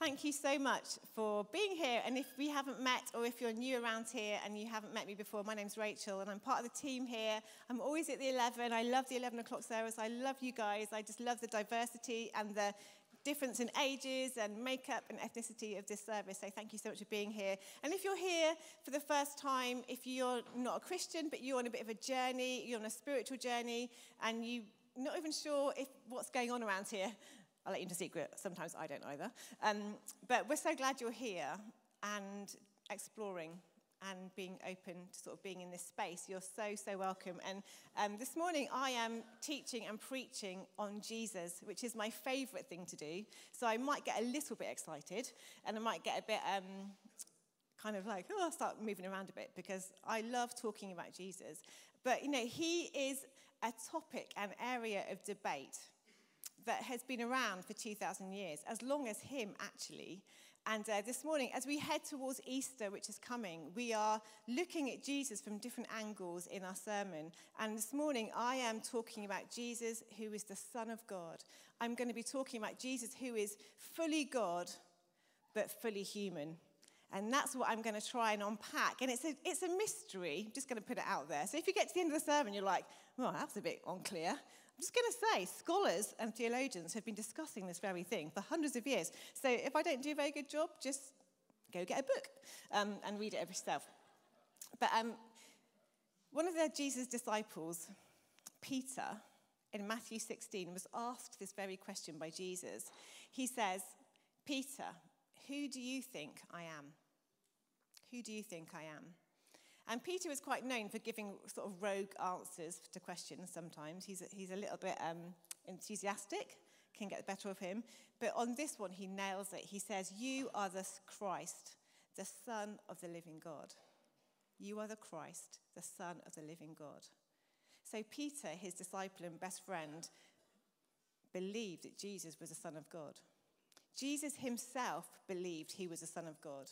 Thank you so much for being here. And if we haven't met, or if you're new around here and you haven't met me before, my name's Rachel, and I'm part of the team here. I'm always at the 11. I love the 11 o'clock service. I love you guys. I just love the diversity and the difference in ages and makeup and ethnicity of this service. So thank you so much for being here. And if you're here for the first time, if you're not a Christian, but you're on a bit of a journey, you're on a spiritual journey, and you're not even sure if what's going on around here, I'll let you into secret. Sometimes I don't either. Um, but we're so glad you're here and exploring and being open to sort of being in this space. You're so, so welcome. And um, this morning I am teaching and preaching on Jesus, which is my favourite thing to do. So I might get a little bit excited and I might get a bit um, kind of like, oh, I'll start moving around a bit because I love talking about Jesus. But, you know, he is a topic, an area of debate that has been around for 2,000 years, as long as him, actually. And uh, this morning, as we head towards Easter, which is coming, we are looking at Jesus from different angles in our sermon. And this morning, I am talking about Jesus, who is the Son of God. I'm going to be talking about Jesus, who is fully God, but fully human. And that's what I'm going to try and unpack. And it's a, it's a mystery. I'm just going to put it out there. So if you get to the end of the sermon, you're like, well, that's a bit unclear. I'm just going to say, scholars and theologians have been discussing this very thing for hundreds of years. So if I don't do a very good job, just go get a book um, and read it yourself. But um, one of the Jesus' disciples, Peter, in Matthew 16, was asked this very question by Jesus. He says, Peter, who do you think I am? Who do you think I am? And Peter was quite known for giving sort of rogue answers to questions sometimes. He's a, he's a little bit um, enthusiastic, can get the better of him. But on this one, he nails it. He says, You are the Christ, the Son of the living God. You are the Christ, the Son of the living God. So Peter, his disciple and best friend, believed that Jesus was the Son of God. Jesus himself believed he was the Son of God.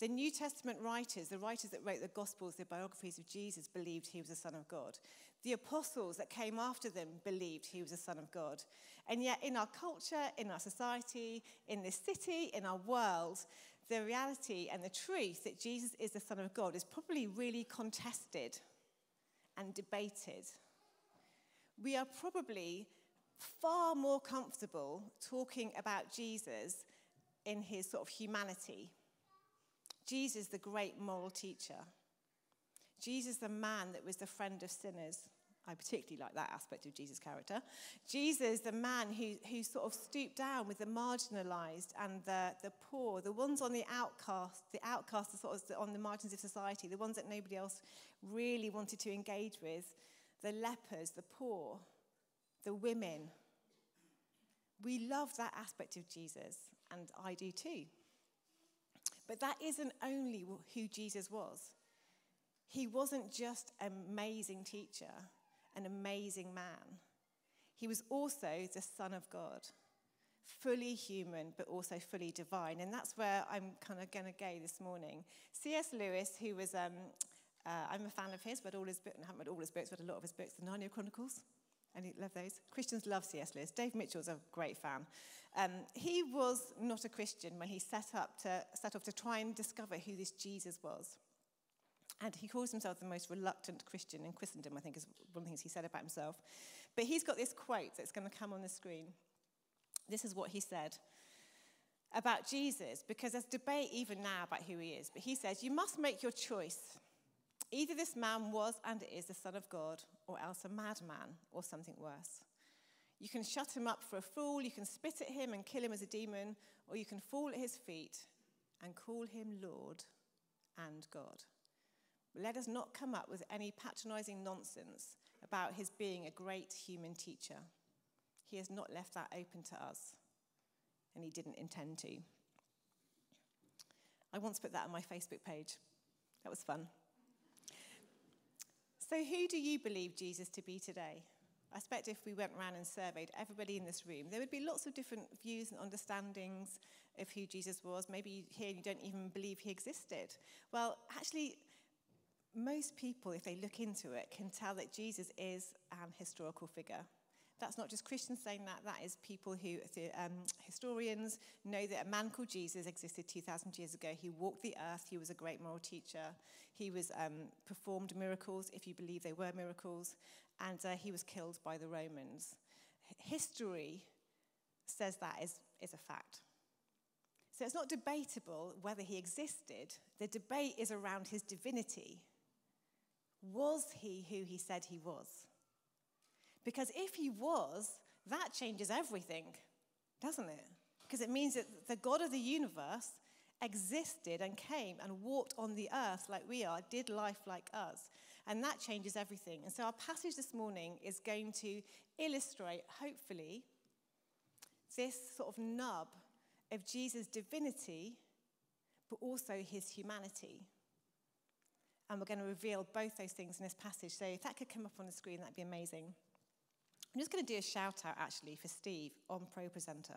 The New Testament writers, the writers that wrote the Gospels, the biographies of Jesus, believed he was the Son of God. The apostles that came after them believed he was the Son of God. And yet, in our culture, in our society, in this city, in our world, the reality and the truth that Jesus is the Son of God is probably really contested and debated. We are probably far more comfortable talking about Jesus in his sort of humanity Jesus, the great moral teacher. Jesus, the man that was the friend of sinners. I particularly like that aspect of Jesus' character. Jesus, the man who, who sort of stooped down with the marginalized and the, the poor, the ones on the outcast, the outcasts sort of on the margins of society, the ones that nobody else really wanted to engage with, the lepers, the poor, the women. We love that aspect of Jesus, and I do too. But that isn't only who Jesus was. He wasn't just an amazing teacher, an amazing man. He was also the Son of God, fully human, but also fully divine. And that's where I'm kind of going to go this morning. C.S. Lewis, who was, um, uh, I'm a fan of his, read all his books, I haven't read all his books, read a lot of his books, the Narnia Chronicles. Any love those? Christians love C.S. Lewis. Dave Mitchell's a great fan. Um, he was not a Christian when he set, up to, set off to try and discover who this Jesus was. And he calls himself the most reluctant Christian in Christendom, I think is one of the things he said about himself. But he's got this quote that's going to come on the screen. This is what he said about Jesus, because there's debate even now about who he is. But he says, You must make your choice. Either this man was and is the Son of God, or else a madman, or something worse. You can shut him up for a fool, you can spit at him and kill him as a demon, or you can fall at his feet and call him Lord and God. let us not come up with any patronizing nonsense about his being a great human teacher. He has not left that open to us, and he didn't intend to. I once put that on my Facebook page. That was fun. So, who do you believe Jesus to be today? I expect if we went around and surveyed everybody in this room, there would be lots of different views and understandings of who Jesus was. Maybe here you don't even believe he existed. Well, actually, most people, if they look into it, can tell that Jesus is an historical figure. That's not just Christians saying that, that is people who, um, historians, know that a man called Jesus existed 2,000 years ago. He walked the earth, he was a great moral teacher, he was um, performed miracles, if you believe they were miracles, and uh, he was killed by the Romans. History says that is, is a fact. So it's not debatable whether he existed. The debate is around his divinity. Was he who he said he was? Because if he was, that changes everything, doesn't it? Because it means that the God of the universe existed and came and walked on the earth like we are, did life like us. And that changes everything. And so our passage this morning is going to illustrate, hopefully, this sort of nub of Jesus' divinity, but also his humanity. And we're going to reveal both those things in this passage. So if that could come up on the screen, that'd be amazing. I'm just going to do a shout out actually for Steve on ProPresenter,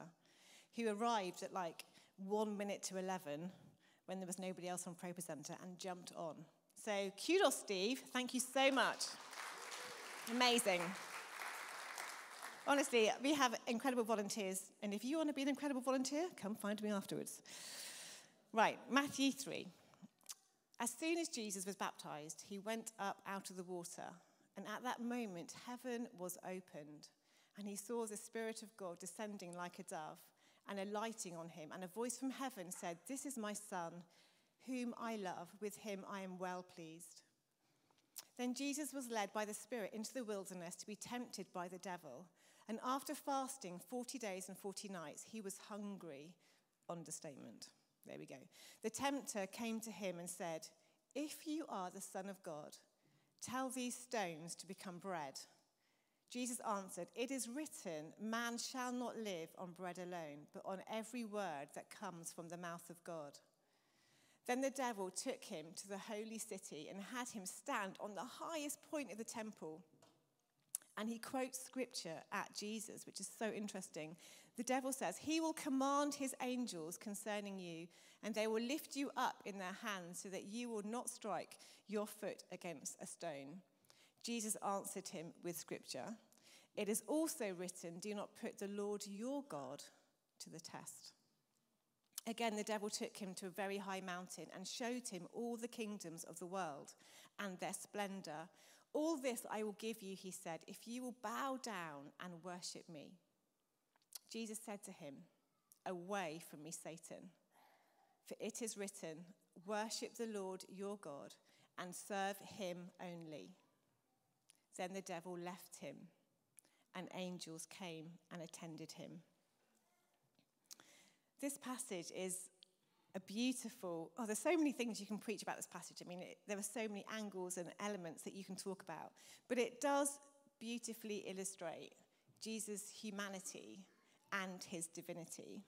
who arrived at like one minute to 11 when there was nobody else on ProPresenter and jumped on. So kudos, Steve. Thank you so much. Amazing. Honestly, we have incredible volunteers, and if you want to be an incredible volunteer, come find me afterwards. Right, Matthew 3. As soon as Jesus was baptized, he went up out of the water, and at that moment, heaven was opened, and he saw the Spirit of God descending like a dove and alighting on him. And a voice from heaven said, This is my Son, whom I love. With him I am well pleased. Then Jesus was led by the Spirit into the wilderness to be tempted by the devil. And after fasting 40 days and 40 nights, he was hungry. Understatement. There we go. The tempter came to him and said, If you are the Son of God, tell these stones to become bread. Jesus answered, It is written, Man shall not live on bread alone, but on every word that comes from the mouth of God. Then the devil took him to the holy city and had him stand on the highest point of the temple. And he quotes scripture at Jesus, which is so interesting. The devil says, He will command his angels concerning you, and they will lift you up in their hands so that you will not strike your foot against a stone. Jesus answered him with scripture It is also written, Do not put the Lord your God to the test. Again, the devil took him to a very high mountain and showed him all the kingdoms of the world and their splendor. All this I will give you, he said, if you will bow down and worship me. Jesus said to him, Away from me, Satan. For it is written, Worship the Lord your God and serve him only. Then the devil left him, and angels came and attended him. This passage is a beautiful, oh, there's so many things you can preach about this passage. I mean, it, there are so many angles and elements that you can talk about. But it does beautifully illustrate Jesus' humanity and his divinity.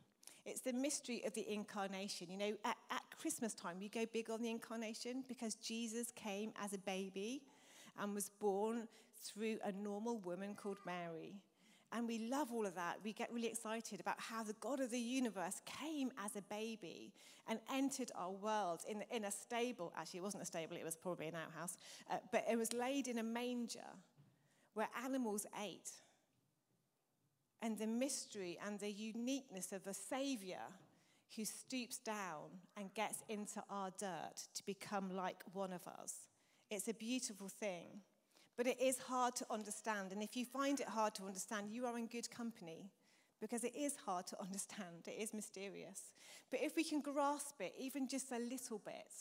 It's the mystery of the incarnation. You know, at, at Christmas time, we go big on the incarnation because Jesus came as a baby and was born through a normal woman called Mary. And we love all of that. We get really excited about how the God of the universe came as a baby and entered our world in, in a stable. Actually, it wasn't a stable, it was probably an outhouse. Uh, but it was laid in a manger where animals ate. And the mystery and the uniqueness of a Savior who stoops down and gets into our dirt to become like one of us. It's a beautiful thing. But it is hard to understand. And if you find it hard to understand, you are in good company because it is hard to understand. It is mysterious. But if we can grasp it, even just a little bit,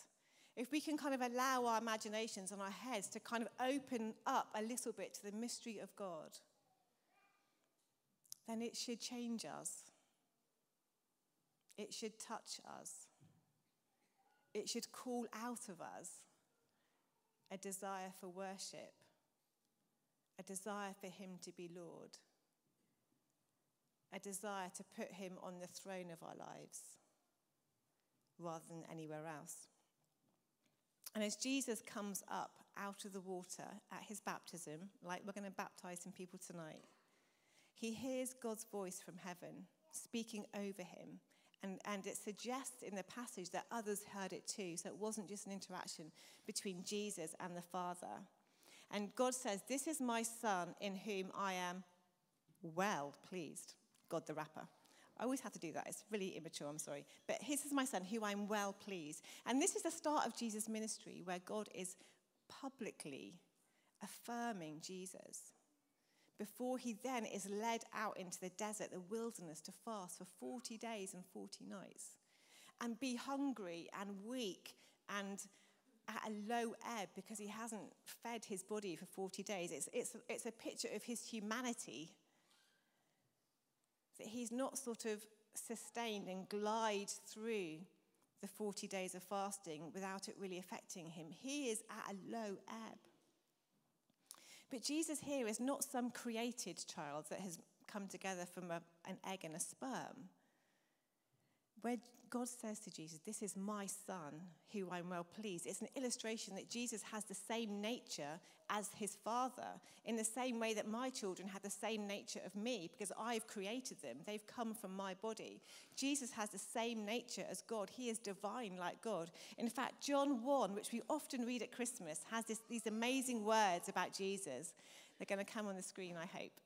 if we can kind of allow our imaginations and our heads to kind of open up a little bit to the mystery of God, then it should change us. It should touch us. It should call out of us a desire for worship a desire for Him to be Lord, a desire to put Him on the throne of our lives rather than anywhere else. And as Jesus comes up out of the water at his baptism, like we're going to baptize some people tonight, he hears God's voice from heaven speaking over him. And, and it suggests in the passage that others heard it too. So it wasn't just an interaction between Jesus and the Father. And God says, This is my son in whom I am well pleased. God the rapper. I always have to do that. It's really immature, I'm sorry. But this is my son, who I'm well pleased. And this is the start of Jesus' ministry, where God is publicly affirming Jesus before he then is led out into the desert, the wilderness, to fast for 40 days and 40 nights and be hungry and weak and at a low ebb because he hasn't fed his body for 40 days. It's, it's, it's a picture of his humanity. That he's not sort of sustained and glide through the 40 days of fasting without it really affecting him. He is at a low ebb. But Jesus here is not some created child that has come together from a, an egg and a sperm. Where God says to Jesus, This is my son who I'm well pleased, it's an illustration that Jesus has the same nature as his father, in the same way that my children have the same nature of me because I've created them. They've come from my body. Jesus has the same nature as God. He is divine like God. In fact, John 1, which we often read at Christmas, has this, these amazing words about Jesus. They're going to come on the screen, I hope.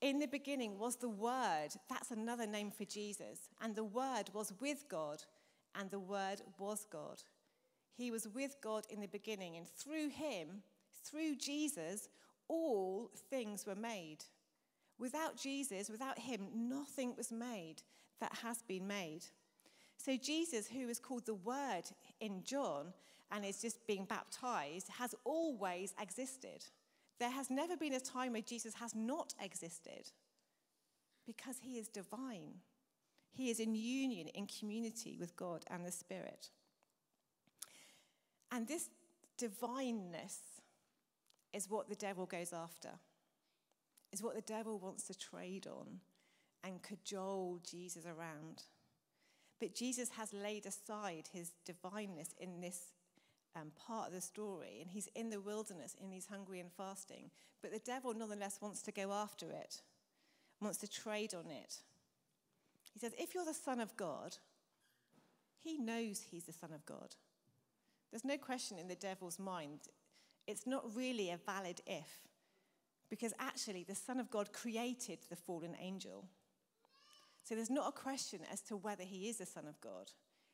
In the beginning was the Word. That's another name for Jesus. And the Word was with God, and the Word was God. He was with God in the beginning, and through him, through Jesus, all things were made. Without Jesus, without him, nothing was made that has been made. So, Jesus, who is called the Word in John and is just being baptized, has always existed. There has never been a time where Jesus has not existed because he is divine. He is in union, in community with God and the Spirit. And this divineness is what the devil goes after, is what the devil wants to trade on and cajole Jesus around. But Jesus has laid aside his divineness in this um, part of the story, and he's in the wilderness and he's hungry and fasting. But the devil, nonetheless, wants to go after it, wants to trade on it. He says, If you're the Son of God, he knows he's the Son of God. There's no question in the devil's mind. It's not really a valid if, because actually, the Son of God created the fallen angel. So there's not a question as to whether he is the Son of God.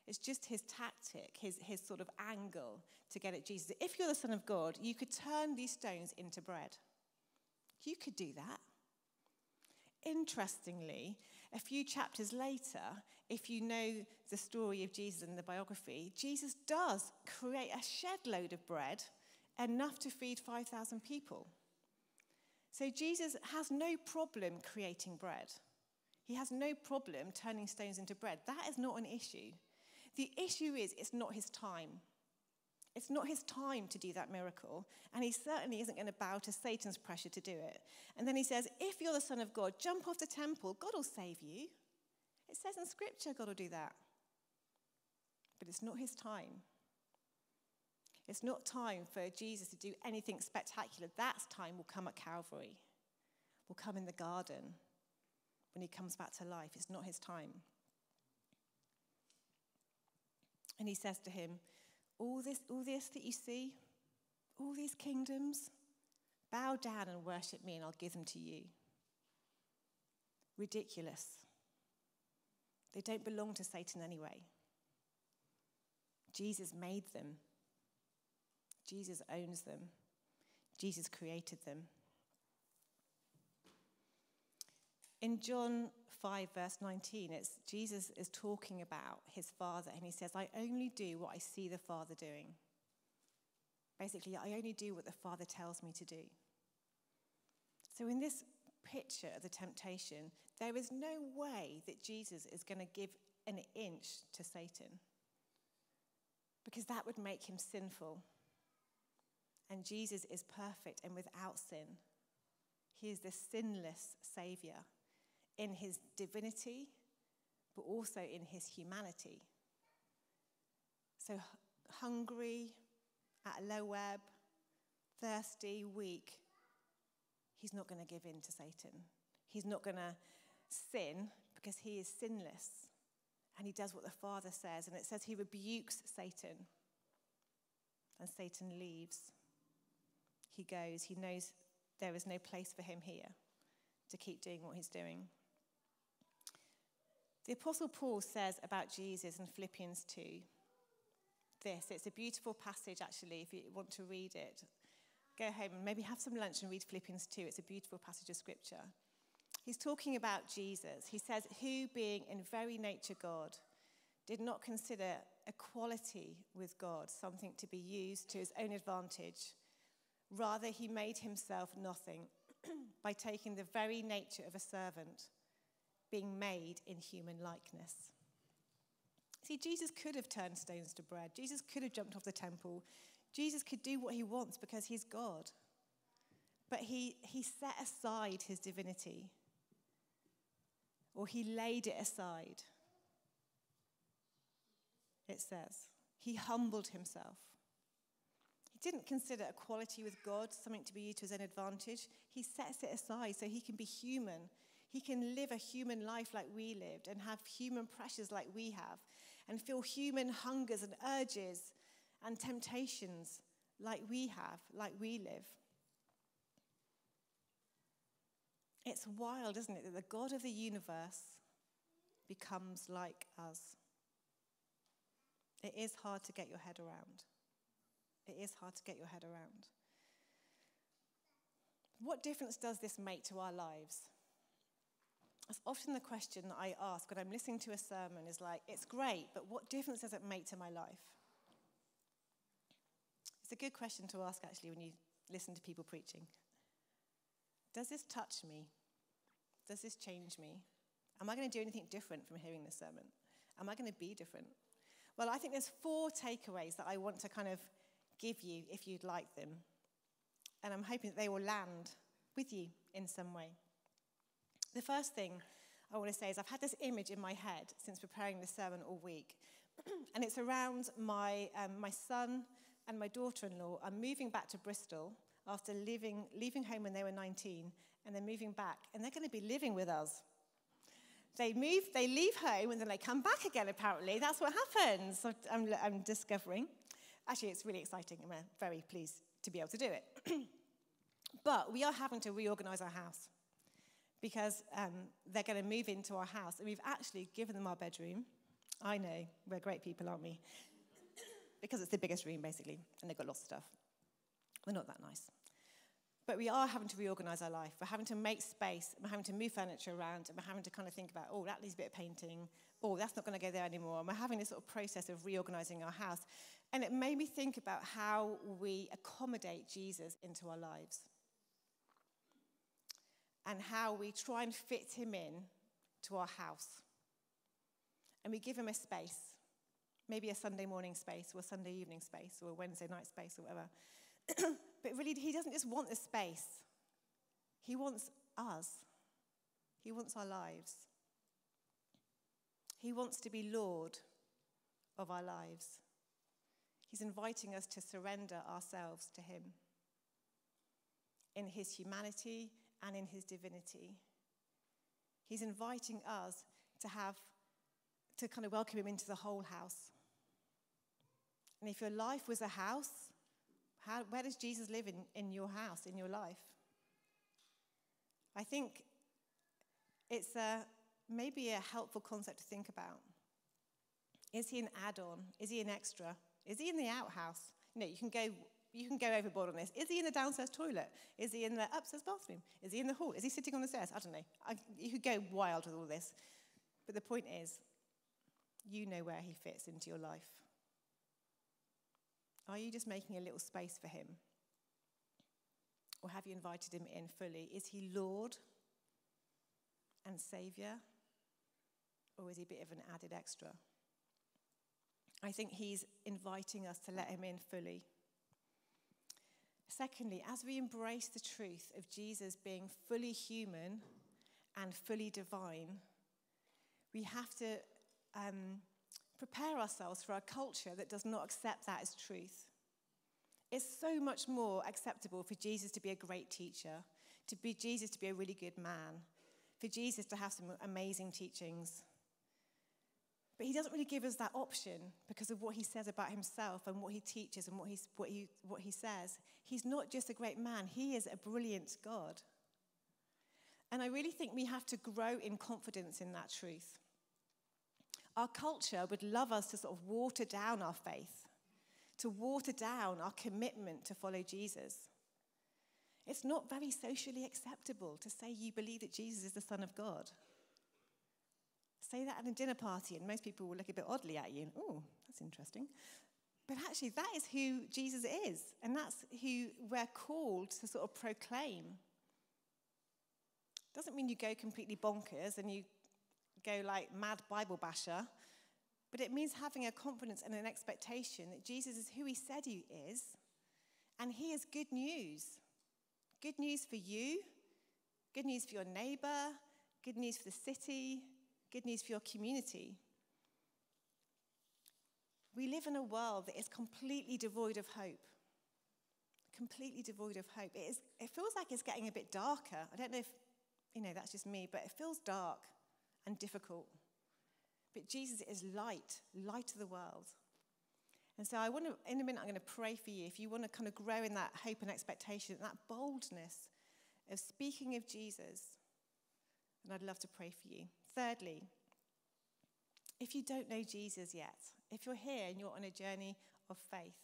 It's just his tactic, his, his sort of angle to get at Jesus. If you're the Son of God, you could turn these stones into bread. You could do that. Interestingly, a few chapters later, if you know the story of Jesus and the biography, Jesus does create a shed load of bread, enough to feed 5,000 people. So Jesus has no problem creating bread. He has no problem turning stones into bread. That is not an issue. The issue is, it's not his time. It's not his time to do that miracle, and he certainly isn't going to bow to Satan's pressure to do it. And then he says, If you're the Son of God, jump off the temple, God will save you. It says in Scripture, God will do that. But it's not his time. It's not time for Jesus to do anything spectacular. That time will come at Calvary, will come in the garden when he comes back to life. It's not his time. And he says to him, all this, all this that you see, all these kingdoms, bow down and worship me, and I'll give them to you. Ridiculous. They don't belong to Satan anyway. Jesus made them, Jesus owns them, Jesus created them. In John 5, verse 19, it's Jesus is talking about his Father, and he says, I only do what I see the Father doing. Basically, I only do what the Father tells me to do. So, in this picture of the temptation, there is no way that Jesus is going to give an inch to Satan because that would make him sinful. And Jesus is perfect and without sin. He is the sinless Savior in his divinity, but also in his humanity. So, hungry, at a low ebb, thirsty, weak, he's not going to give in to Satan. He's not going to sin because he is sinless. And he does what the Father says. And it says he rebukes Satan. And Satan leaves. He goes. He knows there is no place for him here to keep doing what he's doing. The Apostle Paul says about Jesus in Philippians 2 this. It's a beautiful passage, actually, if you want to read it. Go home and maybe have some lunch and read Philippians 2. It's a beautiful passage of scripture. He's talking about Jesus. He says, Who, being in very nature God, did not consider equality with God something to be used to his own advantage. Rather, he made himself nothing by taking the very nature of a servant, being made in human likeness. See, Jesus could have turned stones to bread. Jesus could have jumped off the temple. Jesus could do what he wants because he's God. But he, he set aside his divinity, or he laid it aside. It says. He humbled himself. He didn't consider equality with God something to be used to his own advantage. He sets it aside so he can be human. He can live a human life like we lived and have human pressures like we have and feel human hungers and urges and temptations like we have, like we live. It's wild, isn't it, that the God of the universe becomes like us. It is hard to get your head around. It is hard to get your head around. What difference does this make to our lives? That's often the question that I ask when I'm listening to a sermon is like, it's great, but what difference does it make to my life? It's a good question to ask actually when you listen to people preaching. Does this touch me? Does this change me? Am I going to do anything different from hearing this sermon? Am I going to be different? Well, I think there's four takeaways that I want to kind of give you if you'd like them. And I'm hoping that they will land with you in some way. The first thing I want to say is I've had this image in my head since preparing the sermon all week. and it's around my, um, my son and my daughter in law are moving back to Bristol after leaving, leaving home when they were 19, and they're moving back, and they're going to be living with us. They move, they leave home, and then they come back again, apparently. That's what happens, I'm, I'm discovering. Actually, it's really exciting. and we're very pleased to be able to do it. but we are having to reorganize our house because um, they're going to move into our house, and we've actually given them our bedroom. I know, we're great people, aren't we? because it's the biggest room, basically, and they've got lots of stuff. They're not that nice. But we are having to reorganize our life. We're having to make space. We're having to move furniture around. And we're having to kind of think about, oh, that needs a bit of painting. Oh, that's not going to go there anymore. And we're having this sort of process of reorganizing our house. And it made me think about how we accommodate Jesus into our lives and how we try and fit him in to our house. And we give him a space, maybe a Sunday morning space or a Sunday evening space or a Wednesday night space or whatever. but really, he doesn't just want the space, he wants us, he wants our lives. He wants to be Lord of our lives. He's inviting us to surrender ourselves to him in his humanity and in his divinity. He's inviting us to have, to kind of welcome him into the whole house. And if your life was a house, how, where does Jesus live in, in your house, in your life? I think it's a, maybe a helpful concept to think about. Is he an add on? Is he an extra? Is he in the outhouse? You know, you can go you can go overboard on this. Is he in the downstairs toilet? Is he in the upstairs bathroom? Is he in the hall? Is he sitting on the stairs? I don't know. I, you could go wild with all this. But the point is, you know where he fits into your life. Are you just making a little space for him? Or have you invited him in fully? Is he Lord and Saviour? Or is he a bit of an added extra? I think he's inviting us to let him in fully. Secondly, as we embrace the truth of Jesus being fully human and fully divine, we have to um, prepare ourselves for a culture that does not accept that as truth. It's so much more acceptable for Jesus to be a great teacher, to be Jesus to be a really good man, for Jesus to have some amazing teachings, but he doesn't really give us that option because of what he says about himself and what he teaches and what, he's, what, he, what he says. He's not just a great man, he is a brilliant God. And I really think we have to grow in confidence in that truth. Our culture would love us to sort of water down our faith, to water down our commitment to follow Jesus. It's not very socially acceptable to say you believe that Jesus is the Son of God. Say that at a dinner party, and most people will look a bit oddly at you and, oh, that's interesting. But actually, that is who Jesus is, and that's who we're called to sort of proclaim. Doesn't mean you go completely bonkers and you go like mad Bible basher, but it means having a confidence and an expectation that Jesus is who he said he is, and he is good news. Good news for you, good news for your neighbor, good news for the city, good news for your community. We live in a world that is completely devoid of hope. Completely devoid of hope. It, is, it feels like it's getting a bit darker. I don't know if, you know, that's just me, but it feels dark and difficult. But Jesus is light, light of the world. And so I want to, in a minute, I'm going to pray for you. If you want to kind of grow in that hope and expectation, that boldness of speaking of Jesus, and I'd love to pray for you. Thirdly, if you don't know Jesus yet, if you're here and you're on a journey of faith,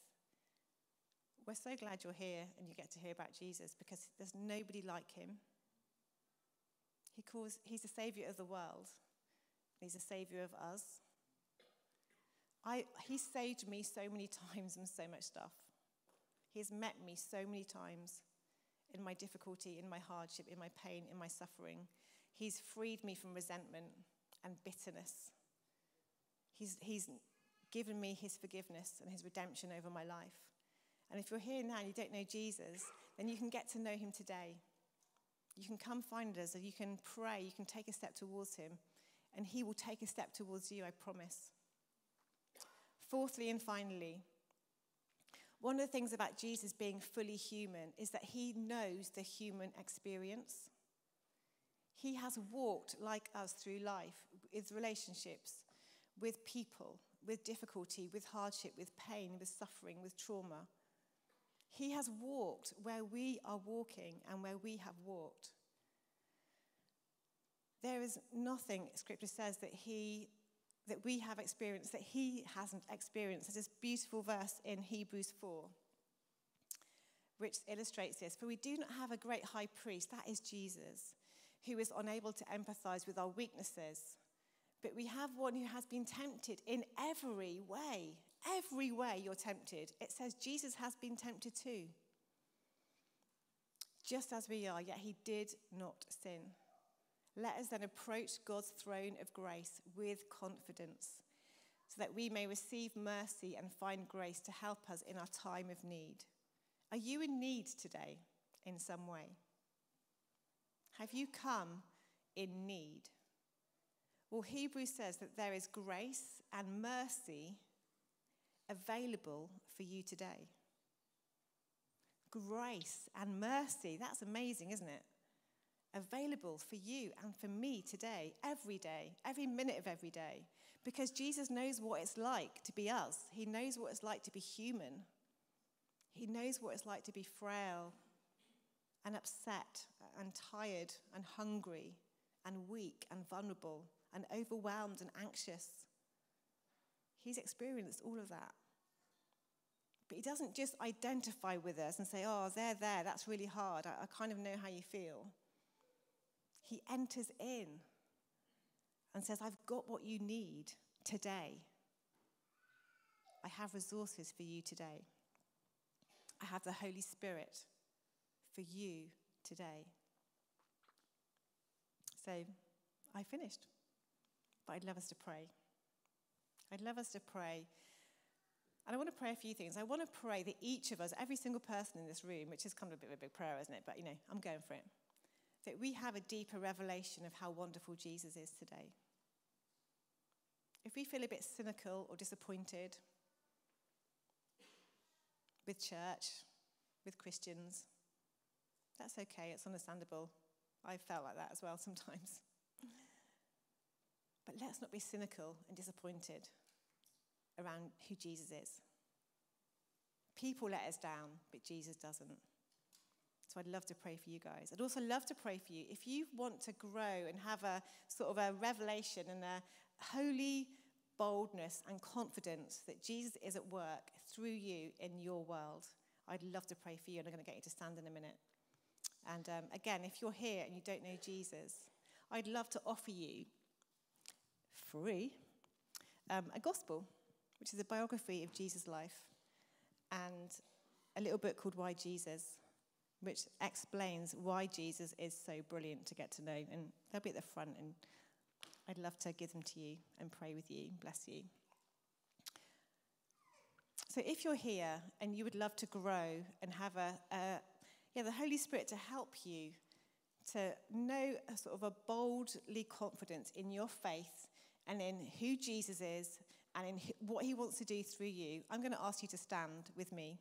we're so glad you're here and you get to hear about Jesus because there's nobody like him. He calls, he's the savior of the world. He's the savior of us. I, he saved me so many times and so much stuff. He has met me so many times in my difficulty, in my hardship, in my pain, in my suffering. He's freed me from resentment and bitterness. He's, he's given me his forgiveness and his redemption over my life. And if you're here now and you don't know Jesus, then you can get to know him today. You can come find us, and you can pray, you can take a step towards him, and he will take a step towards you, I promise. Fourthly and finally, one of the things about Jesus being fully human is that he knows the human experience. He has walked like us through life with relationships, with people, with difficulty, with hardship, with pain, with suffering, with trauma. He has walked where we are walking and where we have walked. There is nothing, Scripture says, that he that we have experienced that he hasn't experienced. There's this beautiful verse in Hebrews 4 which illustrates this. For we do not have a great high priest, that is Jesus, who is unable to empathize with our weaknesses. But we have one who has been tempted in every way. Every way you're tempted. It says Jesus has been tempted too. Just as we are, yet he did not sin. Let us then approach God's throne of grace with confidence so that we may receive mercy and find grace to help us in our time of need. Are you in need today in some way? Have you come in need? Well, Hebrews says that there is grace and mercy available for you today. Grace and mercy, that's amazing, isn't it? available for you and for me today, every day, every minute of every day, because Jesus knows what it's like to be us. He knows what it's like to be human. He knows what it's like to be frail and upset and tired and hungry and weak and vulnerable and overwhelmed and anxious. He's experienced all of that. But he doesn't just identify with us and say, oh, they're there, that's really hard. I, I kind of know how you feel he enters in and says, I've got what you need today. I have resources for you today. I have the Holy Spirit for you today. So I finished. But I'd love us to pray. I'd love us to pray. And I want to pray a few things. I want to pray that each of us, every single person in this room, which is kind of a bit of a big prayer, isn't it? But, you know, I'm going for it that we have a deeper revelation of how wonderful Jesus is today. If we feel a bit cynical or disappointed with church, with Christians, that's okay, it's understandable. I've felt like that as well sometimes. But let's not be cynical and disappointed around who Jesus is. People let us down, but Jesus doesn't. So I'd love to pray for you guys. I'd also love to pray for you if you want to grow and have a sort of a revelation and a holy boldness and confidence that Jesus is at work through you in your world. I'd love to pray for you, and I'm going to get you to stand in a minute. And um, again, if you're here and you don't know Jesus, I'd love to offer you free um, a gospel, which is a biography of Jesus' life, and a little book called Why Jesus, which explains why Jesus is so brilliant to get to know. And they'll be at the front, and I'd love to give them to you and pray with you. Bless you. So, if you're here and you would love to grow and have a, a yeah, the Holy Spirit to help you to know a sort of a boldly confidence in your faith and in who Jesus is and in what he wants to do through you, I'm going to ask you to stand with me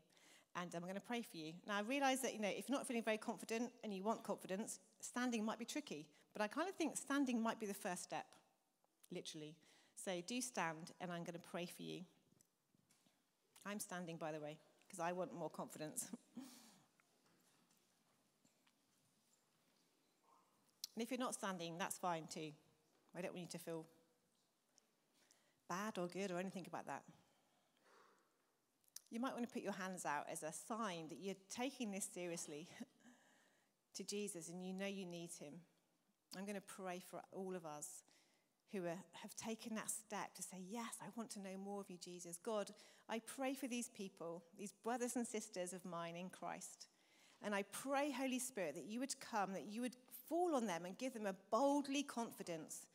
and I'm going to pray for you. Now, I realize that, you know, if you're not feeling very confident and you want confidence, standing might be tricky, but I kind of think standing might be the first step, literally. So do stand and I'm going to pray for you. I'm standing, by the way, because I want more confidence. And if you're not standing, that's fine too. I don't want you to feel bad or good or anything about that. You might want to put your hands out as a sign that you're taking this seriously to Jesus and you know you need him. I'm going to pray for all of us who are, have taken that step to say, Yes, I want to know more of you, Jesus. God, I pray for these people, these brothers and sisters of mine in Christ. And I pray, Holy Spirit, that you would come, that you would fall on them and give them a boldly confidence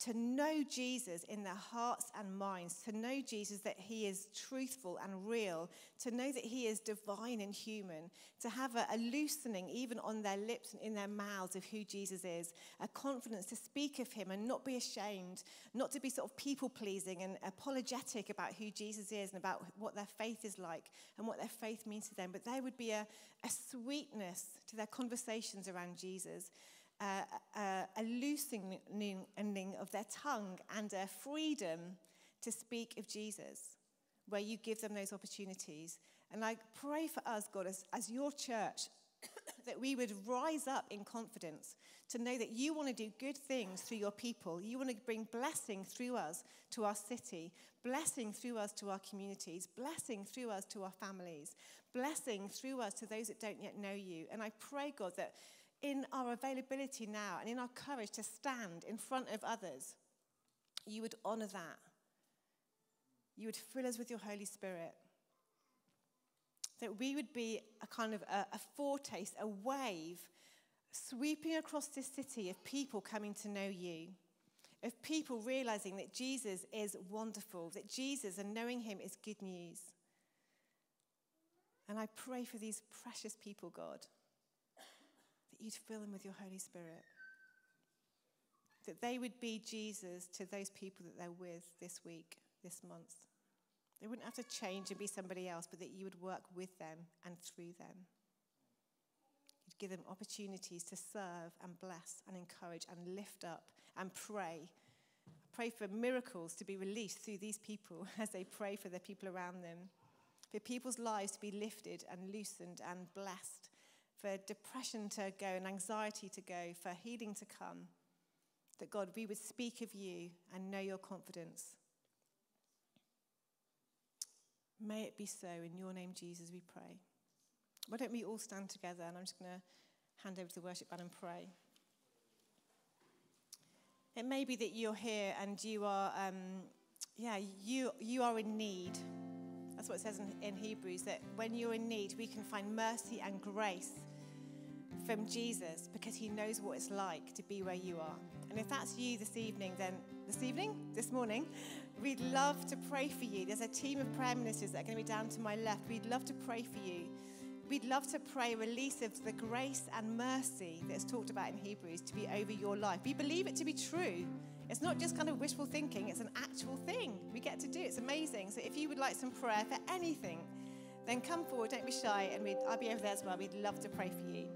to know Jesus in their hearts and minds, to know Jesus that he is truthful and real, to know that he is divine and human, to have a, a, loosening even on their lips and in their mouths of who Jesus is, a confidence to speak of him and not be ashamed, not to be sort of people pleasing and apologetic about who Jesus is and about what their faith is like and what their faith means to them, but there would be a, a sweetness to their conversations around Jesus a loosening of their tongue and a freedom to speak of Jesus, where you give them those opportunities. And I pray for us, God, as, as your church, that we would rise up in confidence to know that you want to do good things through your people. You want to bring blessing through us to our city, blessing through us to our communities, blessing through us to our families, blessing through us to those that don't yet know you. And I pray, God, that in our availability now and in our courage to stand in front of others, you would honor that. You would fill us with your Holy Spirit. That we would be a kind of a, a foretaste, a wave sweeping across this city of people coming to know you, of people realizing that Jesus is wonderful, that Jesus and knowing him is good news. And I pray for these precious people, God that you'd fill them with your Holy Spirit. That they would be Jesus to those people that they're with this week, this month. They wouldn't have to change and be somebody else, but that you would work with them and through them. You'd give them opportunities to serve and bless and encourage and lift up and pray. Pray for miracles to be released through these people as they pray for the people around them. For people's lives to be lifted and loosened and blessed for depression to go and anxiety to go, for healing to come. That God, we would speak of you and know your confidence. May it be so. In your name, Jesus, we pray. Why don't we all stand together? And I'm just going to hand over to the worship band and pray. It may be that you're here and you are, um, yeah, you, you are in need. That's what it says in, in Hebrews that when you're in need, we can find mercy and grace from Jesus because he knows what it's like to be where you are. And if that's you this evening, then this evening, this morning, we'd love to pray for you. There's a team of prayer ministers that are going to be down to my left. We'd love to pray for you. We'd love to pray release of the grace and mercy that's talked about in Hebrews to be over your life. We believe it to be true. It's not just kind of wishful thinking, it's an actual thing we get to do. It's amazing. So if you would like some prayer for anything, then come forward, don't be shy, and I'll be over there as well. We'd love to pray for you.